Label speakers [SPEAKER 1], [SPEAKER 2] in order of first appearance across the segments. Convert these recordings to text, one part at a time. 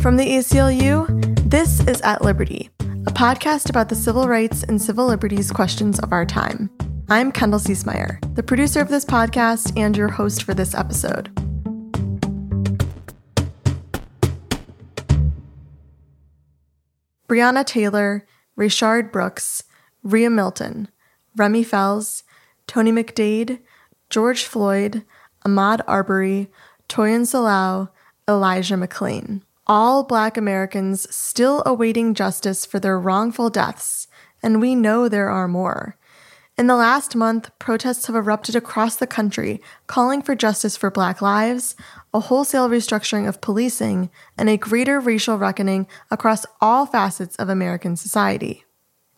[SPEAKER 1] From the ACLU, this is At Liberty, a podcast about the civil rights and civil liberties questions of our time. I'm Kendall Ciesemier, the producer of this podcast and your host for this episode. Breonna Taylor, Rayshard Brooks, Riah Milton, Remy Fells, Tony McDade, George Floyd, Ahmaud Arbery, Toyin Salau, Elijah McClain. All Black Americans still awaiting justice for their wrongful deaths, and we know there are more. In the last month, protests have erupted across the country calling for justice for Black lives, a wholesale restructuring of policing, and a greater racial reckoning across all facets of American society.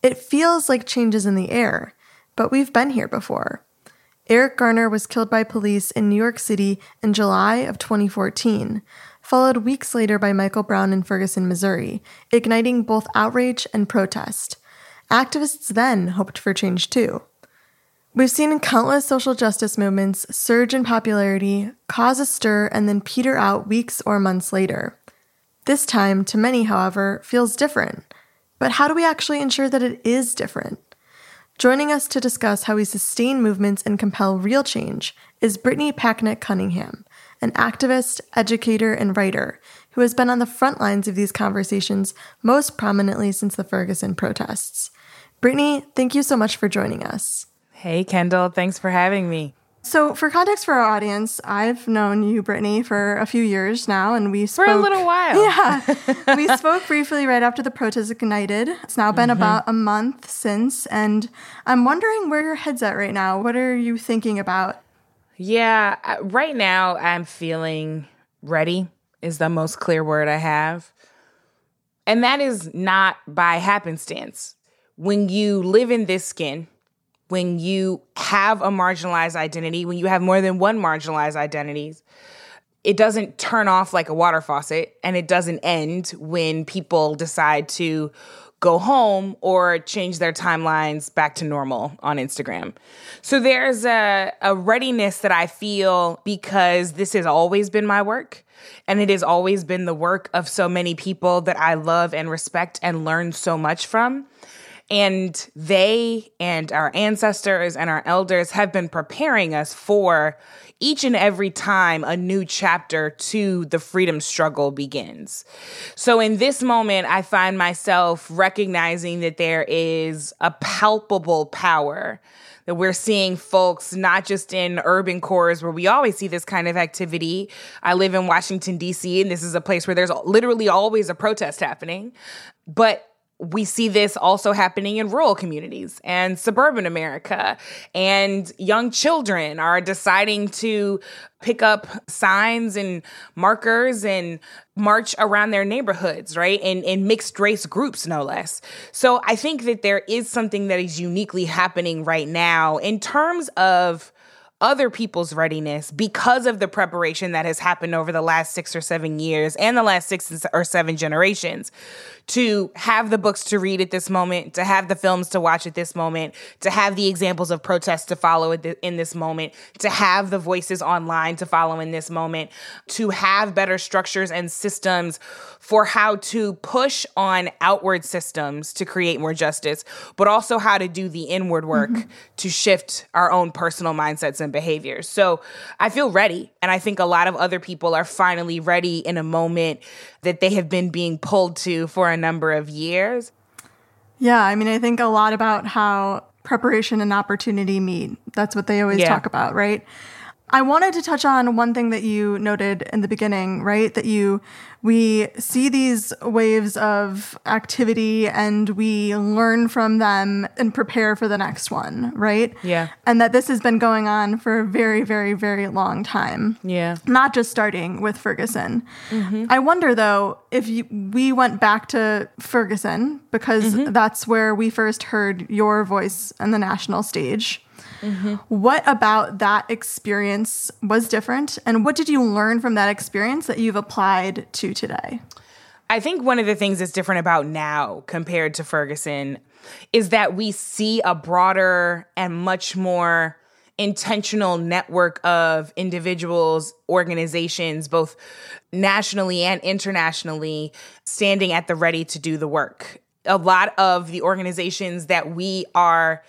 [SPEAKER 1] It feels like changes in the air, but we've been here before. Eric Garner was killed by police in New York City in July of 2014, followed weeks later by Michael Brown in Ferguson, Missouri, igniting both outrage and protest. Activists then hoped for change too. We've seen countless social justice movements surge in popularity, cause a stir, and then peter out weeks or months later. This time, to many, however, feels different. But how do we actually ensure that it is different? Joining us to discuss how we sustain movements and compel real change is Brittany Packnett Cunningham, an activist, educator, and writer who has been on the front lines of these conversations most prominently since the Ferguson protests. Brittany, thank you so much for joining us.
[SPEAKER 2] Hey, Kendall. Thanks for having me.
[SPEAKER 1] So, for context for our audience, I've known you, Brittany, for a few years now, and we spoke
[SPEAKER 2] for a little while.
[SPEAKER 1] Yeah, we spoke briefly right after the protest ignited. It's now been mm-hmm. about a month since, and I'm wondering where your head's at right now. What are you thinking about?
[SPEAKER 2] Yeah, right now I'm feeling ready. Is the most clear word I have, and that is not by happenstance. When you live in this skin when you have a marginalized identity, when you have more than one marginalized identities, it doesn't turn off like a water faucet and it doesn't end when people decide to go home or change their timelines back to normal on Instagram. So there's a, a readiness that I feel because this has always been my work. And it has always been the work of so many people that I love and respect and learn so much from. And they and our ancestors and our elders have been preparing us for each and every time a new chapter to the freedom struggle begins. So in this moment, I find myself recognizing that there is a palpable power that we're seeing folks not just in urban cores where we always see this kind of activity. I live in Washington, D.C., and this is a place where there's literally always a protest happening. But we see this also happening in rural communities and suburban America. And young children are deciding to pick up signs and markers and march around their neighborhoods, right? In, in mixed race groups, no less. So I think that there is something that is uniquely happening right now in terms of other people's readiness because of the preparation that has happened over the last six or seven years and the last six or seven generations to have the books to read at this moment, to have the films to watch at this moment, to have the examples of protests to follow in this moment, to have the voices online to follow in this moment, to have better structures and systems for how to push on outward systems to create more justice, but also how to do the inward work mm-hmm. to shift our own personal mindsets and behaviors. So I feel ready. And I think a lot of other people are finally ready in a moment that they have been being pulled to for a number of years.
[SPEAKER 1] Yeah, I mean, I think a lot about how preparation and opportunity meet. That's what they always yeah. talk about, right? I wanted to touch on one thing that you noted in the beginning, right? That you we see these waves of activity and we learn from them and prepare for the next one, right?
[SPEAKER 2] Yeah.
[SPEAKER 1] And that this has been going on for a very, very, very long time.
[SPEAKER 2] Yeah.
[SPEAKER 1] Not just starting with Ferguson. Mm-hmm. I wonder though if you, we went back to Ferguson because mm-hmm. that's where we first heard your voice on the national stage. Mm-hmm. What about that experience was different? And what did you learn from that experience that you've applied to today?
[SPEAKER 2] I think one of the things that's different about now compared to Ferguson is that we see a broader and much more intentional network of individuals, organizations, both nationally and internationally, standing at the ready to do the work. A lot of the organizations that we are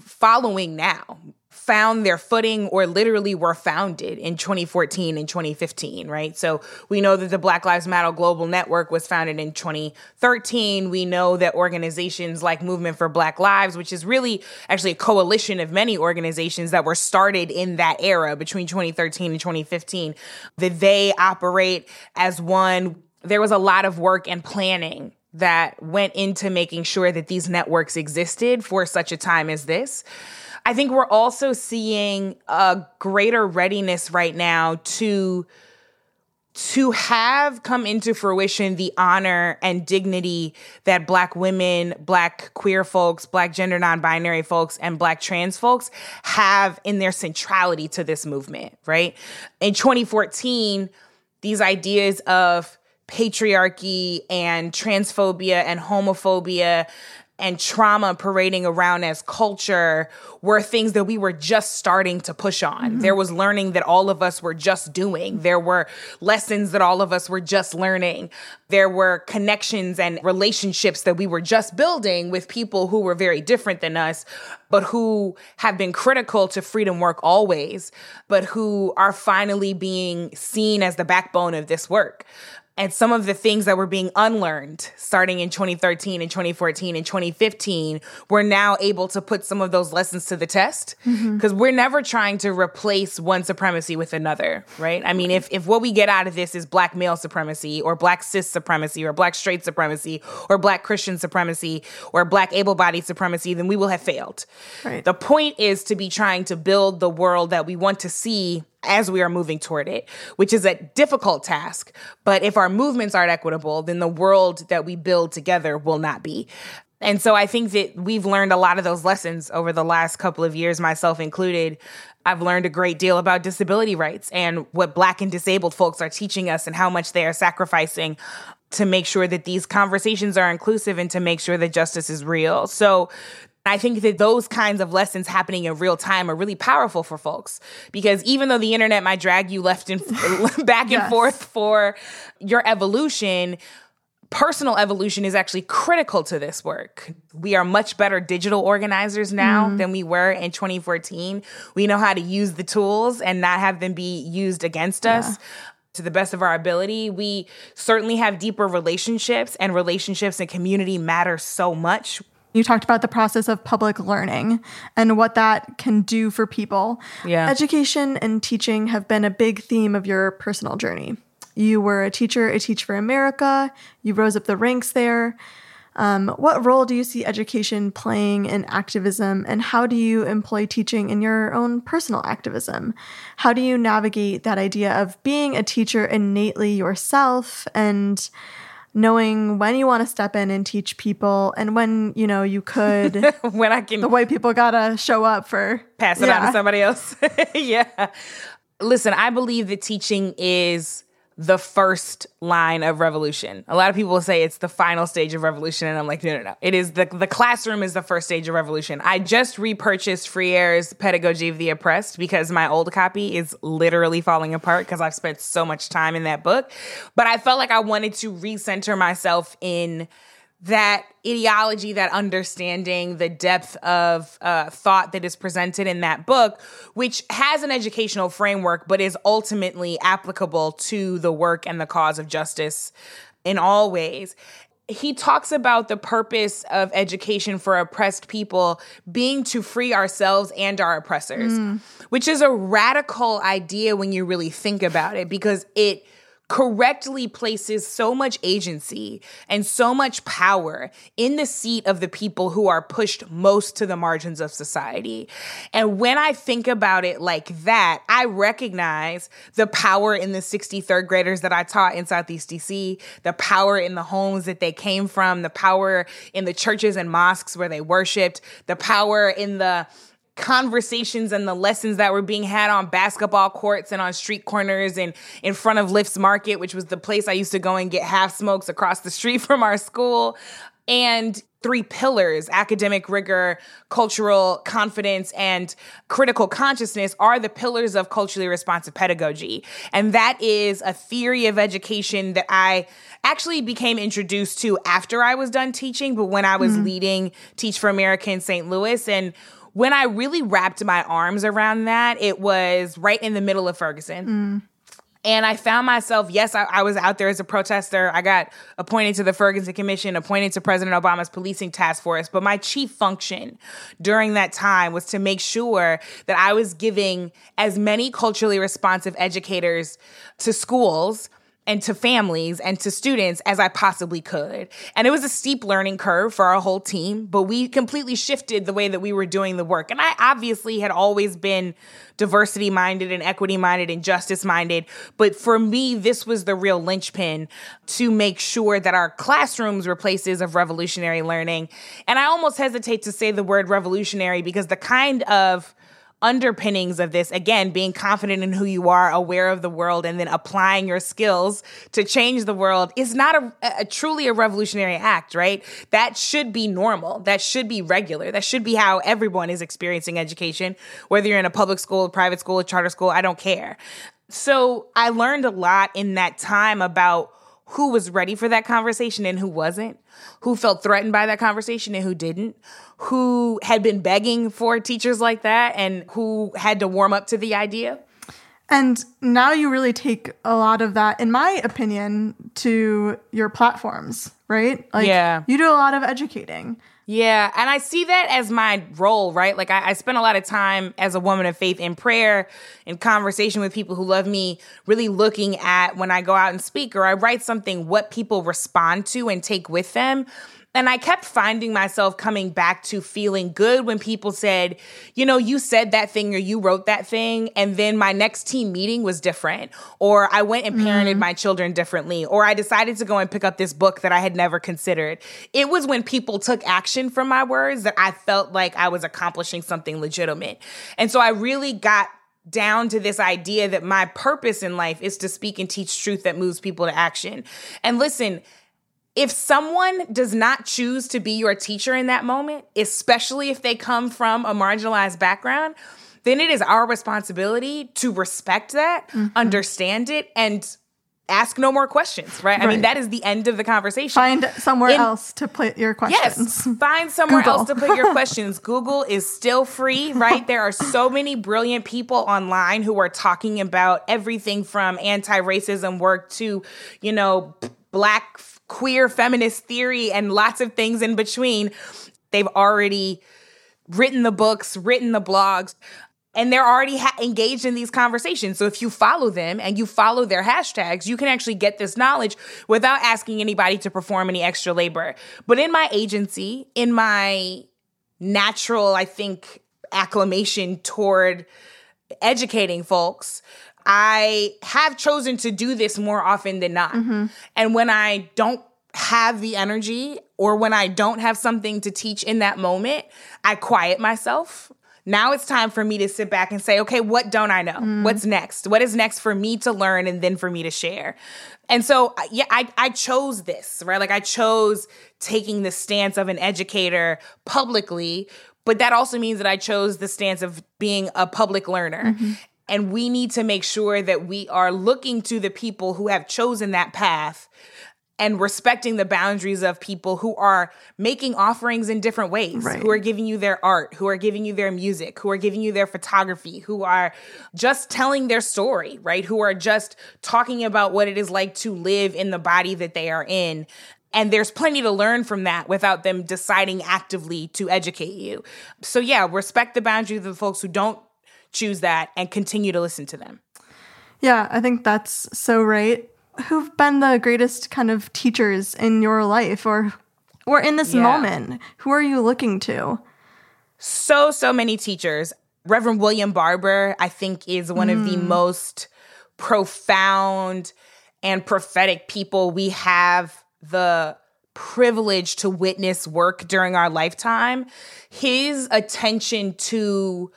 [SPEAKER 2] following now, found their footing or literally were founded in 2014 and 2015, right? So we know that the Black Lives Matter Global Network was founded in 2013. We know that organizations like Movement for Black Lives, which is really actually a coalition of many organizations that were started in that era between 2013 and 2015, that they operate as one. There was a lot of work and planning that went into making sure that these networks existed for such a time as this. I think we're also seeing a greater readiness right now to to have come into fruition the honor and dignity that black women, black queer folks, black gender non-binary folks and black trans folks have in their centrality to this movement, right? In 2014, these ideas of patriarchy and transphobia and homophobia and trauma parading around as culture were things that we were just starting to push on. Mm-hmm. There was learning that all of us were just doing. There were lessons that all of us were just learning. There were connections and relationships that we were just building with people who were very different than us, but who have been critical to freedom work always, but who are finally being seen as the backbone of this work and some of the things that were being unlearned starting in 2013 and 2014 and 2015 we're now able to put some of those lessons to the test because mm-hmm. we're never trying to replace one supremacy with another right i mean if, if what we get out of this is black male supremacy or black cis supremacy or black straight supremacy or black christian supremacy or black able-bodied supremacy then we will have failed right. the point is to be trying to build the world that we want to see as we are moving toward it, which is a difficult task. But if our movements aren't equitable, then the world that we build together will not be. And so I think that we've learned a lot of those lessons over the last couple of years, myself included. I've learned a great deal about disability rights and what Black and disabled folks are teaching us and how much they are sacrificing to make sure that these conversations are inclusive and to make sure that justice is real. So I think that those kinds of lessons happening in real time are really powerful for folks because even though the internet might drag you left and back and yes. forth for your evolution, personal evolution is actually critical to this work. We are much better digital organizers now mm. than we were in 2014. We know how to use the tools and not have them be used against yeah. us to the best of our ability. We certainly have deeper relationships, and relationships and community matter so much.
[SPEAKER 1] You talked about the process of public learning and what that can do for people. Yeah. Education and teaching have been a big theme of your personal journey. You were a teacher at Teach for America, you rose up the ranks there. Um, what role do you see education playing in activism, and how do you employ teaching in your own personal activism? How do you navigate that idea of being a teacher innately yourself and knowing when you want to step in and teach people and when you know you could
[SPEAKER 2] when i can
[SPEAKER 1] the white people gotta show up for
[SPEAKER 2] pass it yeah. on to somebody else yeah listen i believe that teaching is the first line of revolution. A lot of people say it's the final stage of revolution, and I'm like, no, no, no. It is the the classroom is the first stage of revolution. I just repurchased Freire's Pedagogy of the Oppressed because my old copy is literally falling apart because I've spent so much time in that book. But I felt like I wanted to recenter myself in that ideology, that understanding, the depth of uh, thought that is presented in that book, which has an educational framework, but is ultimately applicable to the work and the cause of justice in all ways. He talks about the purpose of education for oppressed people being to free ourselves and our oppressors, mm. which is a radical idea when you really think about it because it correctly places so much agency and so much power in the seat of the people who are pushed most to the margins of society. And when I think about it like that, I recognize the power in the 63rd graders that I taught in Southeast DC, the power in the homes that they came from, the power in the churches and mosques where they worshiped, the power in the conversations and the lessons that were being had on basketball courts and on street corners and in front of Lifts Market, which was the place I used to go and get half smokes across the street from our school. And three pillars academic rigor, cultural confidence, and critical consciousness are the pillars of culturally responsive pedagogy. And that is a theory of education that I actually became introduced to after I was done teaching, but when I was mm-hmm. leading Teach for America in St. Louis. And when I really wrapped my arms around that, it was right in the middle of Ferguson. Mm and I found myself, yes, I, I, was out there as a protester. I got appointed to the Ferguson Commission, appointed to President Obama's policing task force. But my chief function during that time was to make sure that I was giving as many culturally responsive educators to schools and to families and to students as I possibly could. And it was a steep learning curve for our whole team, but we completely shifted the way that we were doing the work. And I obviously had always been diversity minded and equity minded and justice minded. But for me, this was the real linchpin to make sure that our classrooms were places of revolutionary learning. And I almost hesitate to say the word revolutionary because the kind of underpinnings of this. Again being confident in who you are aware of the world and then applying your skills to change the world is not a, a, truly a revolutionary act right? That should be normal. That should be regular. That should be how everyone is experiencing education whether you're in a public school a private school a charter school i don't care. So i learned a lot in that time about who was ready for that conversation and who wasn't, who felt threatened by that conversation and who didn't, who had been begging for teachers like that and who had to warm up to the idea.
[SPEAKER 1] And now you really take a lot of that, in my opinion, to your platforms, right?
[SPEAKER 2] Like, yeah.
[SPEAKER 1] You do a lot of educating.
[SPEAKER 2] Yeah, and I see that as my role, right? Like I, I spend a lot of time as a woman of faith in prayer, in conversation with people who love me, really looking at when I go out and speak or I write something, what people respond to and take with them. And I kept finding myself coming back to feeling good when people said, you know, you said that thing or you wrote that thing. And then my next team meeting was different. Or I went and parented mm-hmm. my children differently. Or I decided to go and pick up this book that I had never considered. It was when people took action from my words that I felt like I was accomplishing something legitimate. And so I really got down to this idea that my purpose in life is to speak and teach truth that moves people to action. And listen, if someone does not choose to be your teacher in that moment, especially if they come from a marginalized background, then it is our responsibility to respect that, mm-hmm. understand it, and ask no more questions, right? right? I mean, that is the end of the conversation.
[SPEAKER 1] Find somewhere in, else to put your questions.
[SPEAKER 2] Yes, find somewhere Google. else to put your questions. Google is still free, right? There are so many brilliant people online who are talking about everything from anti racism work to, you know, black queer feminist theory and lots of things in between. They've already written the books, written the blogs, and they're already ha- engaged in these conversations. So if you follow them and you follow their hashtags, you can actually get this knowledge without asking anybody to perform any extra labor. But in my agency, in my natural, I think, acclamation toward educating folks, I have chosen to do this more often than not. Mm-hmm. And when I don't have the energy or when I don't have something to teach in that moment, I quiet myself. Now it's time for me to sit back and say, okay, what don't I know? Mm. What's next? What is next for me to learn and then for me to share? And so, yeah, I, I chose this, right? Like, I chose taking the stance of an educator publicly, but that also means that I chose the stance of being a public learner. Mm-hmm. And we need to make sure that we are looking to the people who have chosen that path and respecting the boundaries of people who are making offerings in different ways, right. who are giving you their art, who are giving you their music, who are giving you their photography, who are just telling their story, right? Who are just talking about what it is like to live in the body that they are in. And there's plenty to learn from that without them deciding actively to educate you. So, yeah, respect the boundaries of the folks who don't choose that and continue to listen to them.
[SPEAKER 1] Yeah, I think that's so right. Who've been the greatest kind of teachers in your life or or in this yeah. moment? Who are you looking to?
[SPEAKER 2] So so many teachers. Reverend William Barber, I think is one mm. of the mm. most profound and prophetic people we have the privilege to witness work during our lifetime. His attention to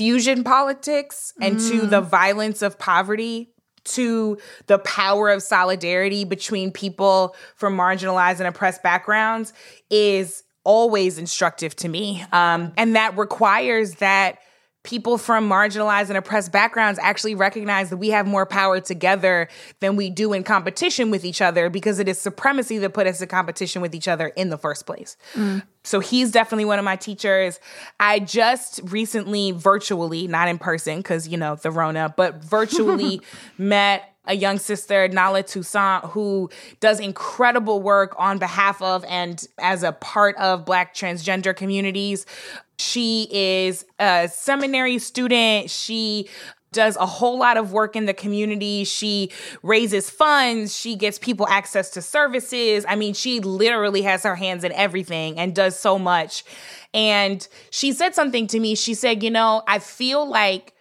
[SPEAKER 2] fusion politics and mm. to the violence of poverty to the power of solidarity between people from marginalized and oppressed backgrounds is always instructive to me. Um, and that requires that people from marginalized and oppressed backgrounds actually recognize that we have more power together than we do in competition with each other because it is supremacy that put us in competition with each other in the first place. Mm. So he's definitely one of my teachers. I just recently virtually, not in person because, you know, the Rona, but virtually met a young sister, Nala Toussaint, who does incredible work on behalf of and as a part of Black transgender communities. She is a seminary student. She does a whole lot of work in the community. She raises funds. She gets people access to services. I mean, she literally has her hands in everything and does so much. And she said something to me. She said, You know, I feel like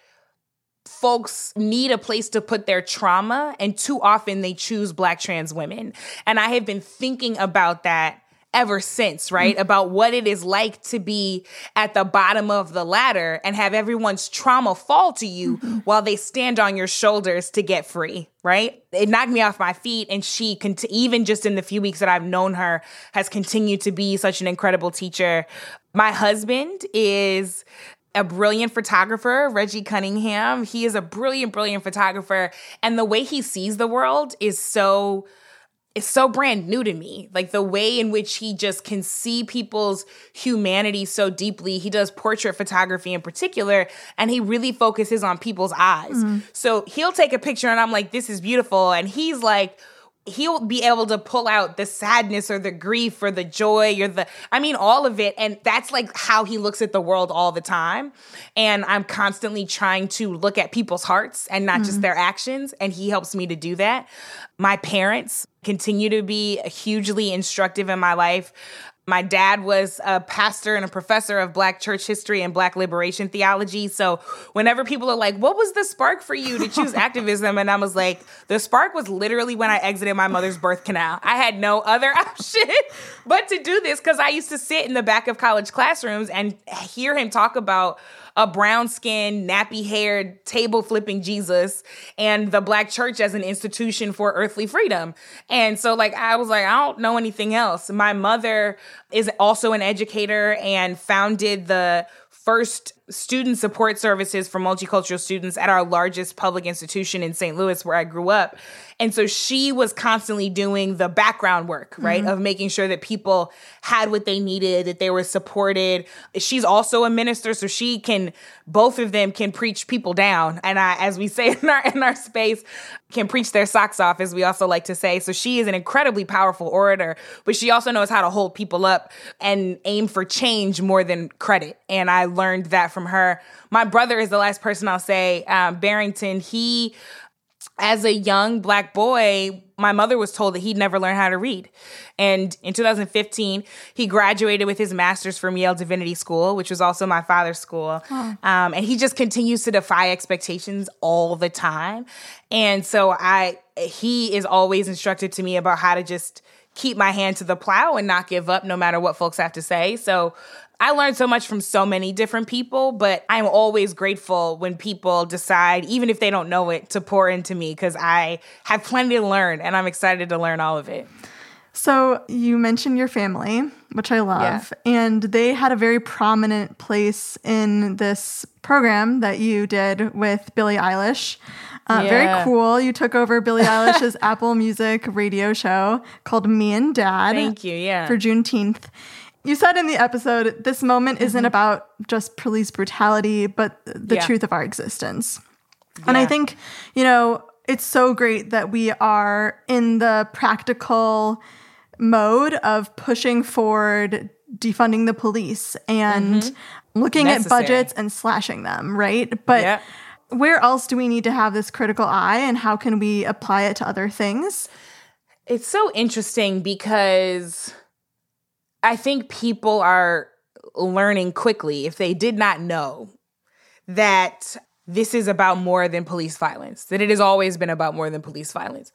[SPEAKER 2] folks need a place to put their trauma, and too often they choose Black trans women. And I have been thinking about that ever since, right? Mm-hmm. About what it is like to be at the bottom of the ladder and have everyone's trauma fall to you mm-hmm. while they stand on your shoulders to get free, right? It knocked me off my feet. And she, cont- even just in the few weeks that I've known her, has continued to be such an incredible teacher. My husband is a brilliant photographer, Reggie Cunningham. He is a brilliant, brilliant photographer. And the way he sees the world is so it's so brand new to me. Like the way in which he just can see people's humanity so deeply. He does portrait photography in particular, and he really focuses on people's eyes. Mm-hmm. So he'll take a picture, and I'm like, this is beautiful. And he's like, he'll be able to pull out the sadness or the grief or the joy or the I mean all of it and that's like how he looks at the world all the time and I'm constantly trying to look at people's hearts and not mm-hmm. just their actions and he helps me to do that. My parents continue to be hugely instructive in my life. My dad was a pastor and a professor of Black church history and Black liberation theology. So whenever people are like, What was the spark for you to choose activism? And I was like, The spark was literally when I exited my mother's birth canal. I had no other option but to do this because I used to sit in the back of college classrooms and hear him talk about a brown skinned, nappy haired, table flipping Jesus and the black church as an institution for earthly freedom. And so, like, I was like, I don't know anything else. My mother is also an educator and founded the first student support services for multicultural students at our largest public institution in St. Louis, where I grew up. And so she was constantly doing the background work, right, mm-hmm. of making sure that people had what they needed, that they were supported. She's also a minister, so she can, both of them can preach people down. And I, as we say in our in our space, can preach their socks off, as we also like to say. So she is an incredibly powerful orator, but she also knows how to hold people up and aim for change more than credit. And I learned that from her. My brother is the last person I'll say, um, Barrington. He as a young black boy, my mother was told that he'd never learn how to read. And in 2015, he graduated with his master's from Yale Divinity School, which was also my father's school. Oh. Um, and he just continues to defy expectations all the time. And so I, he is always instructed to me about how to just keep my hand to the plow and not give up no matter what folks have to say. So I learned so much from so many different people, but I'm always grateful when people decide, even if they don't know it, to pour into me because I have plenty to learn and I'm excited to learn all of it.
[SPEAKER 1] So, you mentioned your family, which I love, yeah. and they had a very prominent place in this program that you did with Billie Eilish. Uh, yeah. Very cool. You took over Billie Eilish's Apple Music radio show called Me and Dad.
[SPEAKER 2] Thank you. Yeah.
[SPEAKER 1] For Juneteenth. You said in the episode, this moment mm-hmm. isn't about just police brutality, but the yeah. truth of our existence. Yeah. And I think, you know, it's so great that we are in the practical mode of pushing forward defunding the police and mm-hmm. looking Necessary. at budgets and slashing them, right? But yeah. where else do we need to have this critical eye and how can we apply it to other things?
[SPEAKER 2] It's so interesting because I think people are learning quickly, if they did not know, that this is about more than police violence, that it has always been about more than police violence.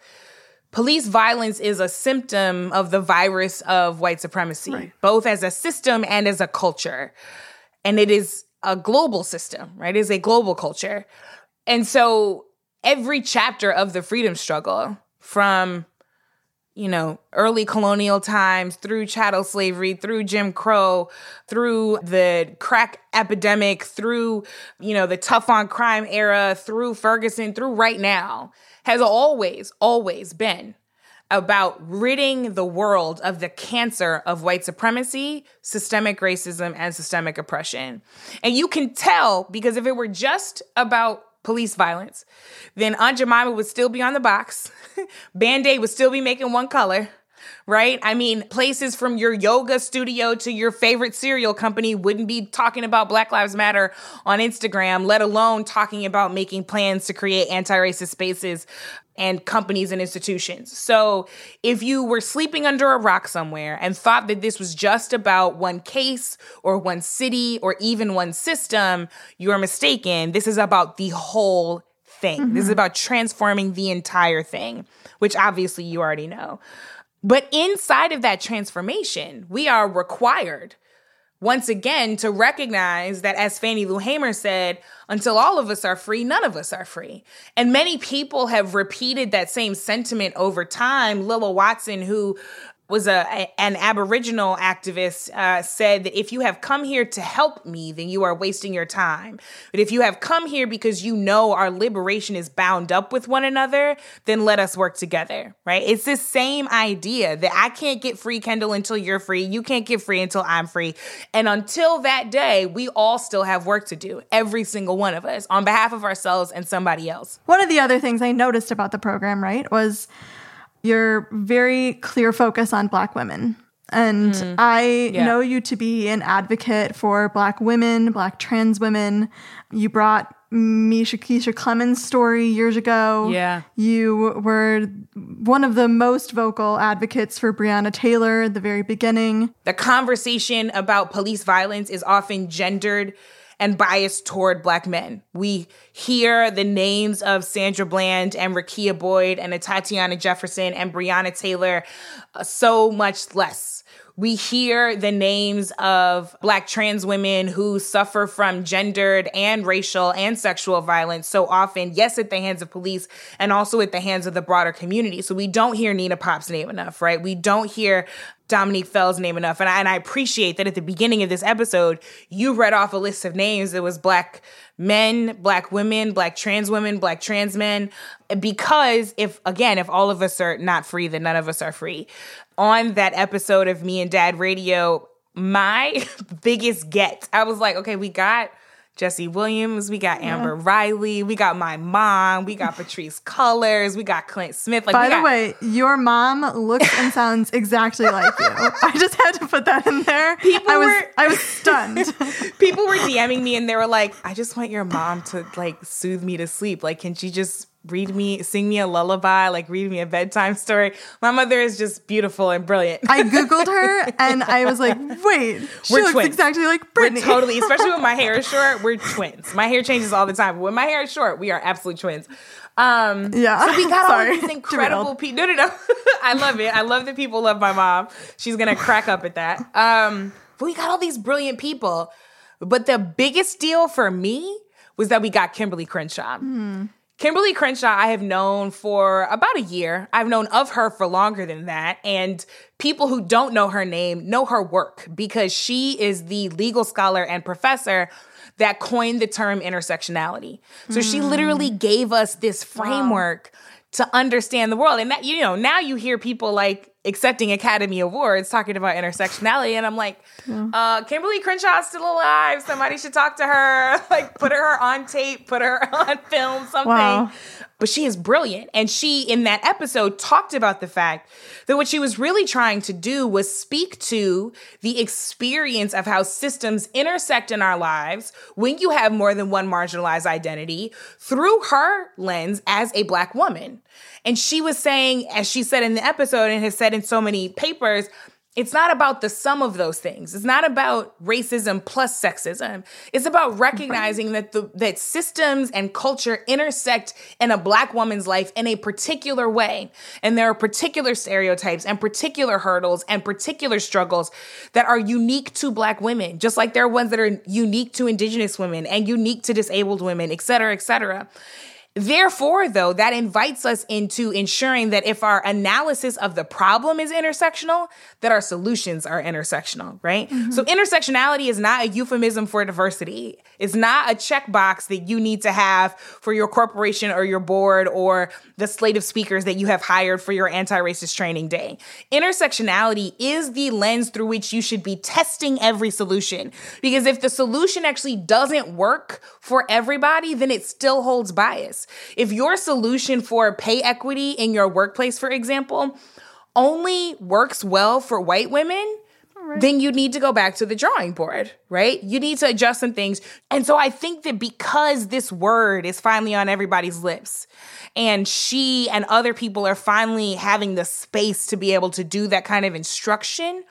[SPEAKER 2] Police violence is a symptom of the virus of white supremacy, right. both as a system and as a culture. And it is a global system, right? It is a global culture. And so every chapter of the freedom struggle from you know, early colonial times, through chattel slavery, through Jim Crow, through the crack epidemic, through, you know, the tough on crime era, through Ferguson, through right now, has always, always been about ridding the world of the cancer of white supremacy, systemic racism, and systemic oppression. And you can tell because if it were just about police violence, then Aunt Jemima would still be on the box, Band Aid would still be making one color right? I mean, places from your yoga studio to your favorite cereal company wouldn't be talking about Black Lives Matter on Instagram, let alone talking about making plans to create anti racist spaces and companies and institutions. So if you were sleeping under a rock somewhere and thought that this was just about one case or one city or even one system, you're mistaken. This is about the whole thing. Mm-hmm. This is mm-hmm. about transforming the entire thing, which obviously you already know. But inside of that transformation, we are required once again to recognize that, as Fannie Lou Hamer said, until all of us are free, none of us are free. And many people have repeated that same sentiment over time. Lilla Watson, who was a, a, an aboriginal activist uh, said that if you have come here to help me then you are wasting your time. But if you have come here because you know our liberation is bound up with one another then let us work together right? It's this same idea that i can't get free kendall until you're free. You can't get free until i'm free. And until that day we all still have work to do every single one of us on behalf of ourselves and somebody else.
[SPEAKER 1] One of the other things i noticed about the program right was your very clear focus on Black women. And mm. I yeah. know you to be an advocate for Black women, Black trans women. You brought Misha Keisha Clemens' story years ago.
[SPEAKER 2] Yeah.
[SPEAKER 1] You were one of the most vocal advocates for Breonna Taylor at the very beginning.
[SPEAKER 2] The conversation about police violence is often gendered and bias toward black men. We hear the names of Sandra Bland and Rekia Boyd and Tatiana Jefferson and Breonna Taylor uh, so much less. We hear the names of Black trans women who suffer from gendered and racial and sexual violence so often, yes, at the hands of police and also at the hands of the broader community. So we don't hear Nina Pop's name enough, right? We don't hear Dominique Fell's name enough. And I, and I appreciate that at the beginning of this episode, you read off a list of names. It was black men, black women, black trans women, black trans men. Because if, again, if all of us are not free, then none of us are free. On that episode of Me and Dad Radio, my biggest get, I was like, okay, we got Jesse Williams, we got Amber yeah. Riley, we got my mom, we got Patrisse Cullors, we got Clint Smith.
[SPEAKER 1] Like, By
[SPEAKER 2] the
[SPEAKER 1] got- way, your mom looks and sounds exactly like you. I just had to put that in there. People I was were, I was stunned.
[SPEAKER 2] people were DMing me and they were like, I just want your mom to like soothe me to sleep. Like, can she just read me, sing me a lullaby, like read me a bedtime story. My mother is just beautiful and brilliant.
[SPEAKER 1] I Googled her and I was like, wait, she we're looks twins. exactly like Brittany.
[SPEAKER 2] We're totally, especially when my hair is short, we're twins. My hair changes all the time. But when my hair is short, we are absolute twins. Um, yeah. So we got Sorry. all these incredible people. No, no, no. I love it. I love that people love my mom. She's going to crack up at that. Um, but we got all these brilliant people. But the biggest deal for me was that we got Kimberlé Crenshaw. Mm. Kimberlé Crenshaw, I have known for about a year. I've known of her for longer than that. And people who don't know her name know her work because she is the legal scholar and professor that coined the term intersectionality. So mm. she literally hmm. gave us this framework wow. to understand the world. And that, you know, now you hear people like accepting Academy Awards talking about intersectionality. And I'm like, yeah. uh, Kimberlé Crenshaw's still alive. Somebody should talk to her. like, put her on tape, put her on film, something. Wow. But she is brilliant. And she, in that episode, talked about the fact that what she was really trying to do was speak to the experience of how systems intersect in our lives when you have more than one marginalized identity through her lens as a Black woman. And she was saying, as she said in the episode and has said in so many papers, it's not about the sum of those things. It's not about racism plus sexism. It's about recognizing that the that systems and culture intersect in a black woman's life in a particular way. And there are particular stereotypes and particular hurdles and particular struggles that are unique to black women, just like there are ones that are unique to indigenous women and unique to disabled women, et cetera, et cetera. Therefore, though, that invites us into ensuring that if our analysis of the problem is intersectional, that our solutions are intersectional, right? Mm-hmm. So, intersectionality is not a euphemism for diversity. It's not a checkbox that you need to have for your corporation or your board or the slate of speakers that you have hired for your anti racist training day. Intersectionality is the lens through which you should be testing every solution. Because if the solution actually doesn't work for everybody, then it still holds bias. If your solution for pay equity in your workplace, for example, only works well for white women, Right. then you need to go back to the drawing board, right? You need to adjust some things. And so I think that because this word is finally on everybody's lips, and she and other people are finally having the space to be able to do that kind of instruction,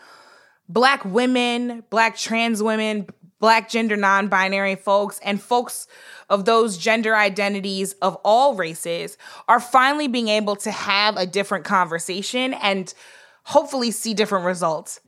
[SPEAKER 2] Black women, Black trans women, Black gender non binary folks, and folks of those gender identities of all races are finally being able to have a different conversation and hopefully see different results.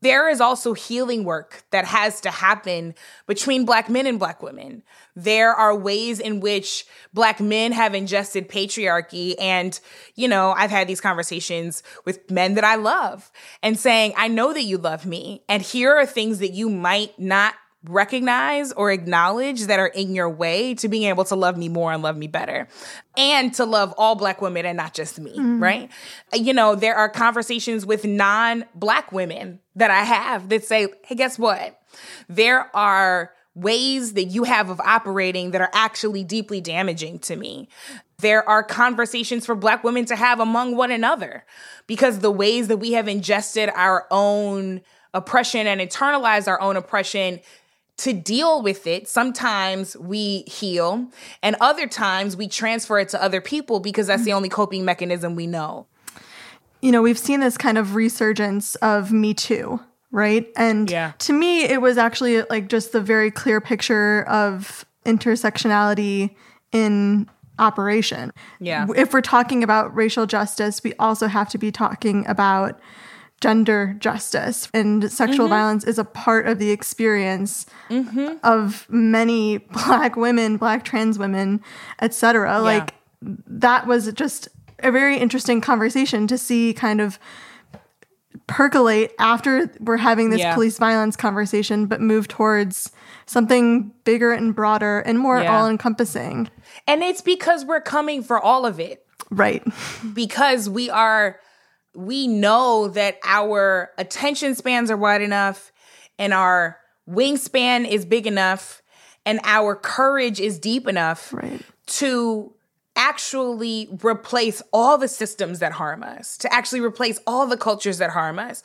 [SPEAKER 2] There is also healing work that has to happen between Black men and Black women. There are ways in which Black men have ingested patriarchy. And, you know, I've had these conversations with men that I love and saying, I know that you love me. And here are things that you might not recognize or acknowledge that are in your way to being able to love me more and love me better and to love all black women and not just me, mm-hmm. right? You know, there are conversations with non black women that I have that say, hey, guess what? There are ways that you have of operating that are actually deeply damaging to me. There are conversations for Black women to have among one another because the ways that we have ingested our own oppression and internalized our own oppression to deal with it, sometimes we heal, and other times we transfer it to other people because that's the only coping mechanism we know.
[SPEAKER 1] You know, we've seen this kind of resurgence of Me Too, right? And yeah. to me, it was actually like just the very clear picture of intersectionality in operation.
[SPEAKER 2] Yeah.
[SPEAKER 1] If we're talking about racial justice, we also have to be talking about gender justice and sexual mm-hmm. violence is a part of the experience mm-hmm. of many black women black trans women etc yeah. like that was just a very interesting conversation to see kind of percolate after we're having this yeah. police violence conversation but move towards something bigger and broader and more yeah. all encompassing
[SPEAKER 2] and it's because we're coming for all of it
[SPEAKER 1] right
[SPEAKER 2] because we are we know that our attention spans are wide enough and our wingspan is big enough and our courage is deep enough
[SPEAKER 1] right.
[SPEAKER 2] to actually replace all the systems that harm us, to actually replace all the cultures that harm us.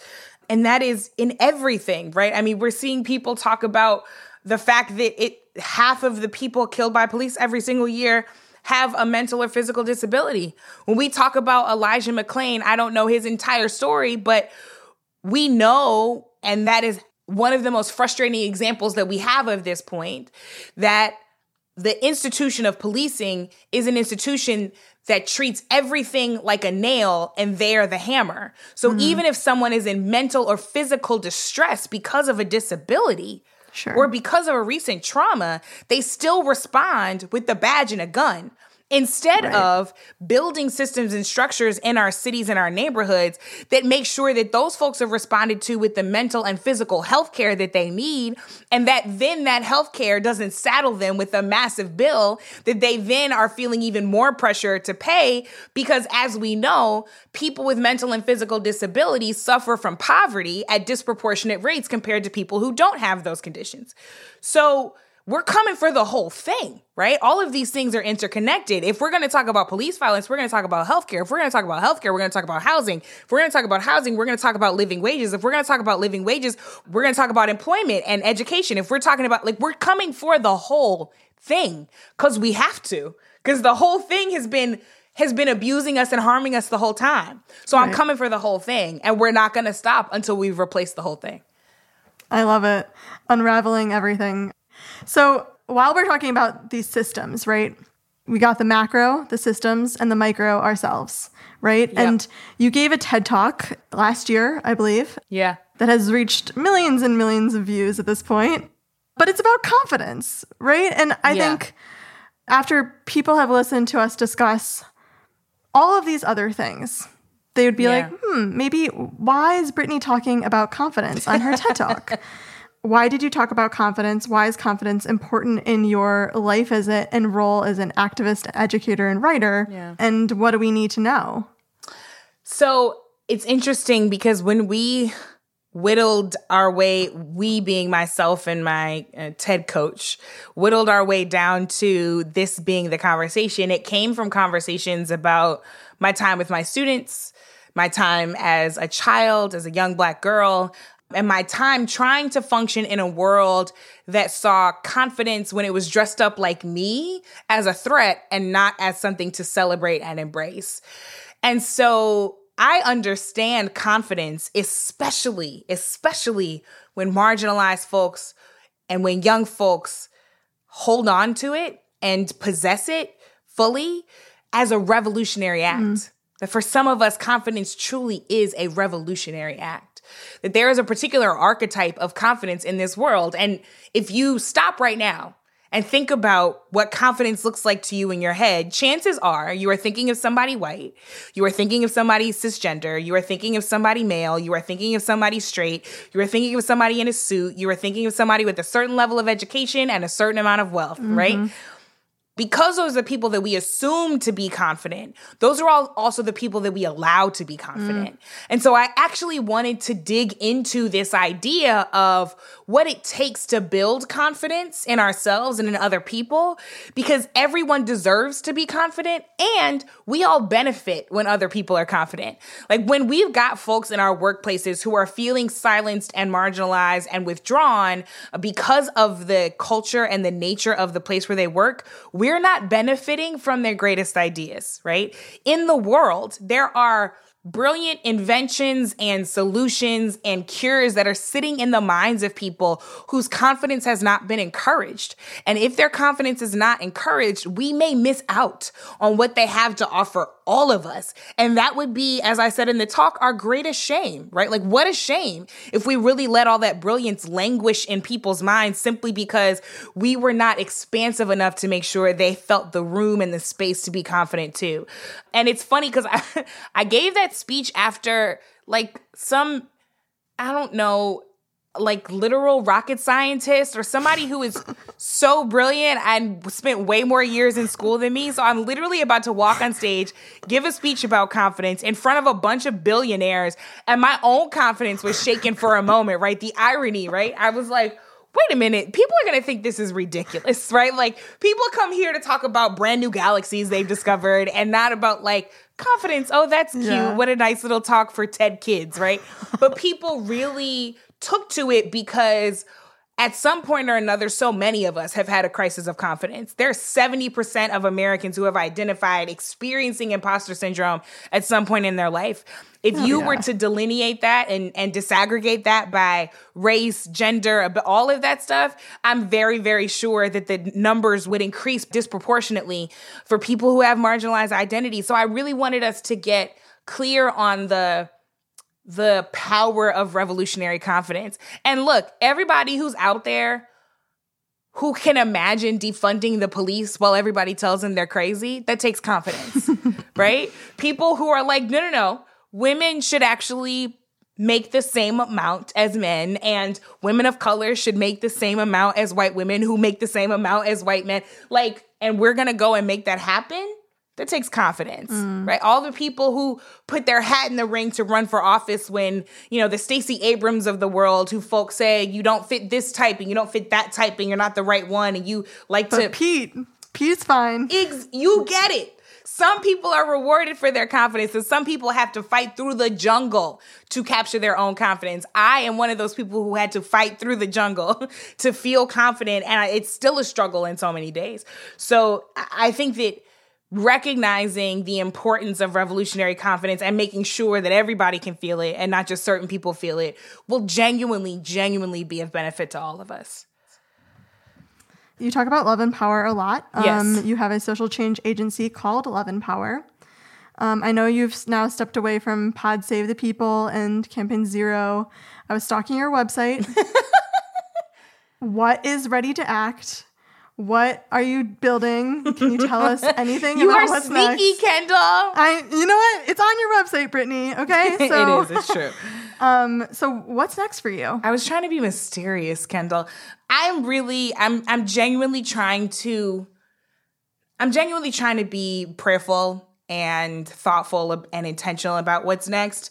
[SPEAKER 2] And that is in everything, right? I mean, we're seeing people talk about the fact that it half of the people killed by police every single year have a mental or physical disability. When we talk about Elijah McClain, I don't know his entire story, but we know, and that is one of the most frustrating examples that we have of this point, that the institution of policing is an institution that treats everything like a nail and they're the hammer. So mm-hmm. even if someone is in mental or physical distress because of a disability, Sure. or because of a recent trauma, they still respond with the badge and a gun instead right. of building systems and structures in our cities and our neighborhoods that make sure that those folks are responded to with the mental and physical health care that they need and that then that health care doesn't saddle them with a massive bill that they then are feeling even more pressure to pay because as we know people with mental and physical disabilities suffer from poverty at disproportionate rates compared to people who don't have those conditions so we're coming for the whole thing, right? All of these things are interconnected. If we're going to talk about police violence, we're going to talk about healthcare. If we're going to talk about healthcare, we're going to talk about housing. If we're going to talk about housing, we're going to talk about living wages. If we're going to talk about living wages, we're going to talk about employment and education. If we're talking about like we're coming for the whole thing cuz we have to cuz the whole thing has been has been abusing us and harming us the whole time. So right. I'm coming for the whole thing and we're not going to stop until we've replaced the whole thing.
[SPEAKER 1] I love it. Unraveling everything. So while we're talking about these systems, right? We got the macro, the systems, and the micro ourselves, right? Yep. And you gave a TED talk last year, I believe.
[SPEAKER 2] Yeah.
[SPEAKER 1] That has reached millions and millions of views at this point. But it's about confidence, right? And I yeah. think after people have listened to us discuss all of these other things, they would be
[SPEAKER 2] Yeah.
[SPEAKER 1] like, hmm, maybe why is Brittany talking about confidence on her TED Talk? Why did you talk about confidence? Why is confidence important in your life as a, and role as an activist, educator, and writer?
[SPEAKER 2] Yeah.
[SPEAKER 1] And what do we need to know?
[SPEAKER 2] So it's interesting because when we whittled our way, we being myself and my uh, TED coach, whittled our way down to this being the conversation, it came from conversations about my time with my students, my time as a child, as a young black girl. And my time trying to function in a world that saw confidence when it was dressed up like me as a threat and not as something to celebrate and embrace. And so I understand confidence, especially, especially when marginalized folks and when young folks hold on to it and possess it fully as a revolutionary act. Mm. That for some of us, confidence truly is a revolutionary act. That there is a particular archetype of confidence in this world. And if you stop right now and think about what confidence looks like to you in your head, chances are you are thinking of somebody white, you are thinking of somebody cisgender, you are thinking of somebody male, you are thinking of somebody straight, you are thinking of somebody in a suit, you are thinking of somebody with a certain level of education and a certain amount of wealth, right? Mm-hmm. Because those are the people that we assume to be confident, those are all also the people that we allow to be confident. Mm. And so I actually wanted to dig into this idea of what it takes to build confidence in ourselves and in other people, because everyone deserves to be confident and we all benefit when other people are confident. Like when we've got folks in our workplaces who are feeling silenced and marginalized and withdrawn because of the culture and the nature of the place where they work, we're not benefiting from their greatest ideas, right? In the world, there are brilliant inventions and solutions and cures that are sitting in the minds of people whose confidence has not been encouraged. And if their confidence is not encouraged, we may miss out on what they have to offer all of us. And that would be, as I said in the talk, our greatest shame, right? Like, what a shame if we really let all that brilliance languish in people's minds simply because we were not expansive enough to make sure they felt the room and the space to be confident too. And it's funny because I, I gave that speech after like some, I don't know, like literal rocket scientist or somebody who is so brilliant and spent way more years in school than me. So I'm literally about to walk on stage, give a speech about confidence in front of a bunch of billionaires, and my own confidence was shaken for a moment, right? The irony, right? I was like, wait a minute, people are gonna think this is ridiculous, right? Like, people come here to talk about brand new galaxies they've discovered and not about like confidence. Oh, that's cute.
[SPEAKER 1] Yeah.
[SPEAKER 2] What a nice little talk for TED kids, right? but people really took to it because at some point or another, so many of us have had a crisis of confidence. There's 70% of Americans who have identified experiencing imposter syndrome at some point in their life. If oh, you were to delineate that and, and disaggregate that by race, gender, all of that stuff, I'm very, very sure that the numbers would increase disproportionately for people who have marginalized identities. So I really wanted us to get clear on the the power of revolutionary confidence. And look, everybody who's out there who can imagine defunding the police while everybody tells them they're crazy, that takes confidence, right? People who are like, no, no, no, women should actually make the same amount as men, and women of color should make the same amount as white women who make the same amount as white men. Like, and we're gonna go and make that happen. That takes confidence, mm. right? All the people who put their hat in the ring to run for office when, you know, the Stacey Abrams of the world, who folks say you don't fit this type and you don't fit that type and you're not the right one and you like
[SPEAKER 1] But
[SPEAKER 2] to
[SPEAKER 1] Pete, Pete's fine.
[SPEAKER 2] Ex- you get it. Some people are rewarded for their confidence, and some people have to fight through the jungle to capture their own confidence. I am one of those people who had to fight through the jungle to feel confident, and I, it's still a struggle in so many days. So I think that recognizing the importance of revolutionary confidence and making sure that everybody can feel it and not just certain people feel it will genuinely, genuinely be of benefit to all of us.
[SPEAKER 1] You talk about Love and Power a lot. Um,
[SPEAKER 2] Yes.
[SPEAKER 1] You have a social change agency called Love and Power. Um, I know you've now stepped away from Pod Save the People and Campaign Zero. I was stalking your website. what is Ready to Act? What are you building? Can you tell us anything
[SPEAKER 2] you
[SPEAKER 1] about
[SPEAKER 2] are
[SPEAKER 1] what's
[SPEAKER 2] sneaky,
[SPEAKER 1] next?
[SPEAKER 2] Kendall.
[SPEAKER 1] I, you know what? It's on your website, Brittany. Okay, so
[SPEAKER 2] it is. It's true.
[SPEAKER 1] um, so what's next for you?
[SPEAKER 2] I was trying to be mysterious, Kendall. I'm really, I'm, I'm genuinely trying to, I'm genuinely trying to be prayerful and thoughtful and intentional about what's next.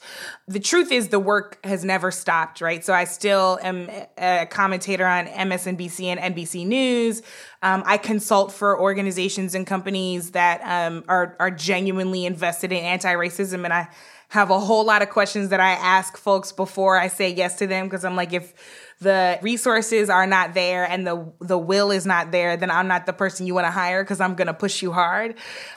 [SPEAKER 2] The truth is, the work has never stopped, right? So I still am a commentator on MSNBC and NBC News. Um, I consult for organizations and companies that um, are are genuinely invested in anti-racism, and I have a whole lot of questions that I ask folks before I say yes to them because I'm like, if the resources are not there and the the will is not there, then I'm not the person you want to hire because I'm going to push you hard.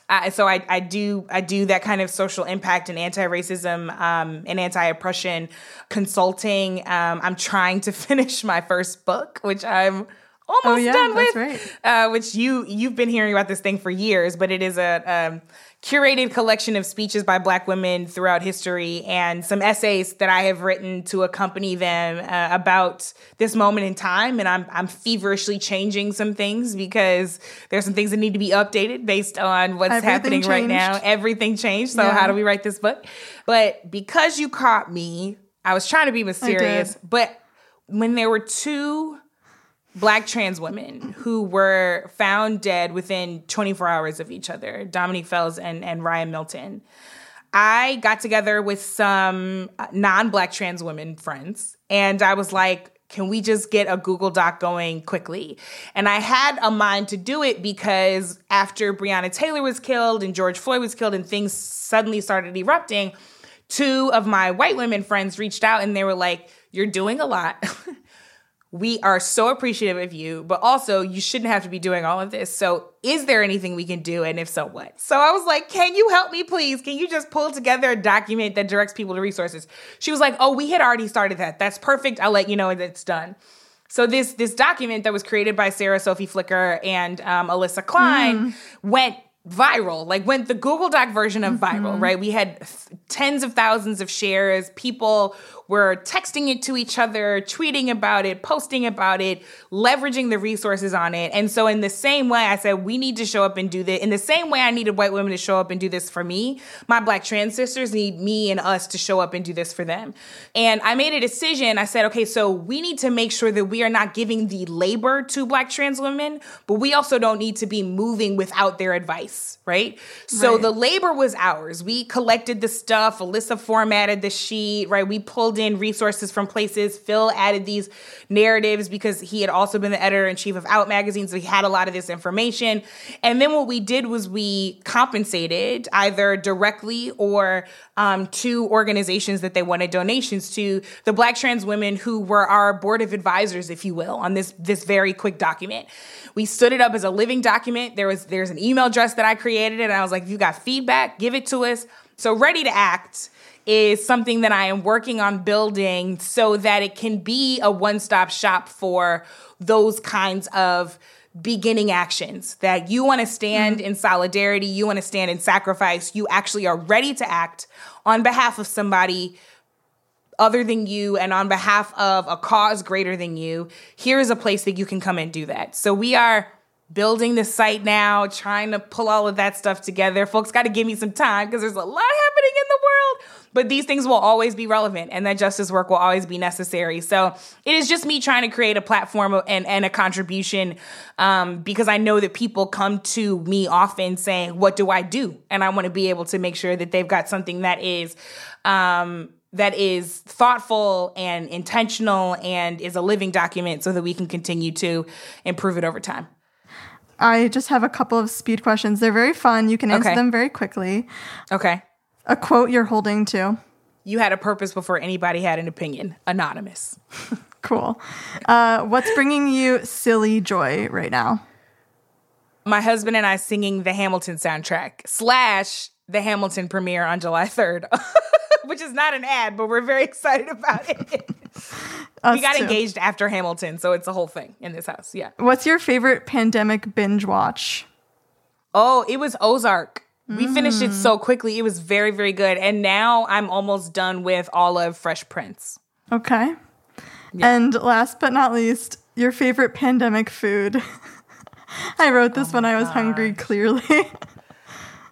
[SPEAKER 2] Uh, so I, I do I do that kind of social impact and anti racism um, and anti oppression consulting. Um, I'm trying to finish my first book, which I'm almost
[SPEAKER 1] Oh, yeah,
[SPEAKER 2] done with.
[SPEAKER 1] right.
[SPEAKER 2] Uh, which you you've been hearing about this thing for years, but it is a um, curated collection of speeches by Black women throughout history and some essays that I have written to accompany them uh, about this moment in time. And I'm I'm feverishly changing some things because there's some things that need to be updated based on what's
[SPEAKER 1] Everything
[SPEAKER 2] happening right now. Everything changed. So
[SPEAKER 1] Yeah.
[SPEAKER 2] how do we write this book? But because you caught me, I was trying to be mysterious, but when there were two black trans women who were found dead within 24 hours of each other Dominique Fells and, and Riah Milton. I got together with some uh, non black trans women friends, and I was like, can we just get a Google Doc going quickly? And I had a mind to do it because after Breonna Taylor was killed and George Floyd was killed, and things suddenly started erupting, two of my white women friends reached out and they were like, You're doing a lot. we are so appreciative of you, but also you shouldn't have to be doing all of this. So, is there anything we can do? And if so, what? So, I was like, Can you help me, please? Can you just pull together a document that directs people to resources? She was like, Oh, we had already started that. That's perfect. I'll let you know that it's done. So this this document that was created by Sarah Sophie Flicker and um, Alyssa Klein went viral, like went the Google Doc version of viral, right? We had tens of thousands of shares. People were texting it to each other, tweeting about it, posting about it, leveraging the resources on it. And so, in the same way, I said, we need to show up and do this. In the same way, I needed white women to show up and do this for me. My black trans sisters need me and us to show up and do this for them. And I made a decision. I said, okay, so we need to make sure that we are not giving the labor to black trans women, but we also don't need to be moving without their advice, right? So
[SPEAKER 1] Right.
[SPEAKER 2] the labor was ours. We collected the stuff. Alyssa formatted the sheet, right? We pulled in resources from places. Phil added these narratives because he had also been the editor in chief of Out magazine, so he had a lot of this information. And then what we did was we compensated either directly or um, to organizations that they wanted donations to the Black trans women who were our board of advisors, if you will, on this this very quick document. We stood it up as a living document. There was there's an email address that I created, and I was like, if you got feedback, give it to us. So ready to act is something that I am working on building so that it can be a one-stop shop for those kinds of beginning actions. That you want to stand mm-hmm. in solidarity, you want to stand in sacrifice, you actually are ready to act on behalf of somebody other than you and on behalf of a cause greater than you, here is a place that you can come and do that. So we are building the site now, trying to pull all of that stuff together. Folks got to give me some time because there's a lot happening in the world. But these things will always be relevant and that justice work will always be necessary. So it is just me trying to create a platform and, and a contribution um, because I know that people come to me often saying, What do I do? And I want to be able to make sure that they've got something that is. Um, that is thoughtful and intentional and is a living document so that we can continue to improve it over time.
[SPEAKER 1] I just have a couple of speed questions. They're very fun. You can answer
[SPEAKER 2] Okay.
[SPEAKER 1] them very quickly.
[SPEAKER 2] Okay.
[SPEAKER 1] A quote you're holding to.
[SPEAKER 2] You had a purpose before anybody had an opinion. Anonymous.
[SPEAKER 1] Cool. Uh, what's bringing you silly joy right now?
[SPEAKER 2] My husband and I singing the Hamilton soundtrack slash the Hamilton premiere on July 3rd, which is not an ad, but we're very excited about it.
[SPEAKER 1] Us
[SPEAKER 2] we got
[SPEAKER 1] too.
[SPEAKER 2] engaged after Hamilton, so it's a whole thing in this house. Yeah.
[SPEAKER 1] What's your favorite pandemic binge watch?
[SPEAKER 2] Oh, it was Ozark. We finished it so mm. quickly. It was very, very good. And now I'm almost done with all of Fresh Prince.
[SPEAKER 1] Okay. And last but not least, your favorite pandemic food. I wrote this oh when I was gosh. hungry, clearly.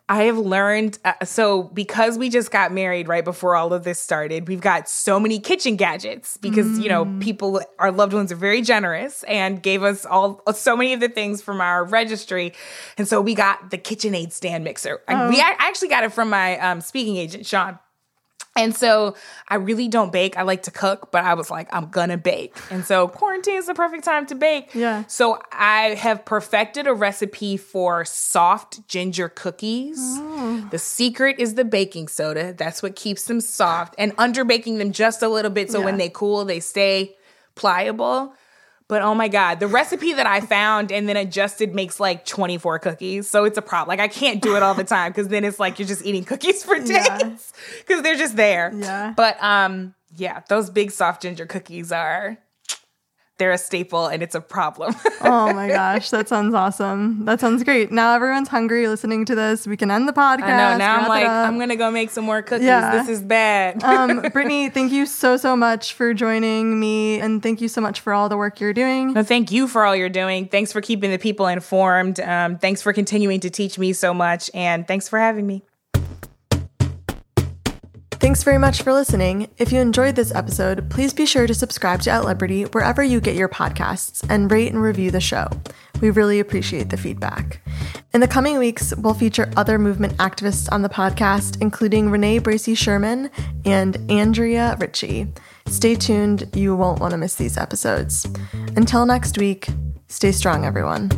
[SPEAKER 2] I have learned uh, so because we just got married right before all of this started, we've got so many kitchen gadgets because mm. you know mm. people our loved ones are very generous and gave us all so many of the things from our registry, and so we got the KitchenAid stand mixer. Oh. We I actually got it from my um, speaking agent Sean and so I really don't bake. I like to cook, but I was like, I'm gonna bake. And so quarantine is the perfect time to bake.
[SPEAKER 1] Yeah.
[SPEAKER 2] So I have perfected a recipe for soft ginger cookies. Oh. The secret is the baking soda. That's what keeps them soft and under baking them just a little bit so yeah. when they cool, they stay pliable. But oh my God, the recipe that I found and then adjusted makes like 24 cookies. So it's a problem. Like I can't do it all the time because then it's like you're just eating cookies for days because yeah. they're just there.
[SPEAKER 1] Yeah.
[SPEAKER 2] But um, yeah, those big soft ginger cookies are they're a staple and it's a problem.
[SPEAKER 1] oh my gosh, that sounds awesome. That sounds great. Now everyone's hungry listening to this. We can end the podcast. I
[SPEAKER 2] know. Now I'm like, I'm gonna go make some more cookies. Yeah. This is bad.
[SPEAKER 1] um, Brittany, thank you so so much for joining me, and thank you so much for all the work you're doing.
[SPEAKER 2] No, thank you for all you're doing. Thanks for keeping the people informed. Um, thanks for continuing to teach me so much, and thanks for having me.
[SPEAKER 1] Thanks very much for listening. If you enjoyed this episode, please be sure to subscribe to At Liberty wherever you get your podcasts and rate and review the show. We really appreciate the feedback. In the coming weeks, we'll feature other movement activists on the podcast, including Renee Bracey Sherman and Andrea Ritchie. Stay tuned, you won't want to miss these episodes. Until next week, stay strong, everyone.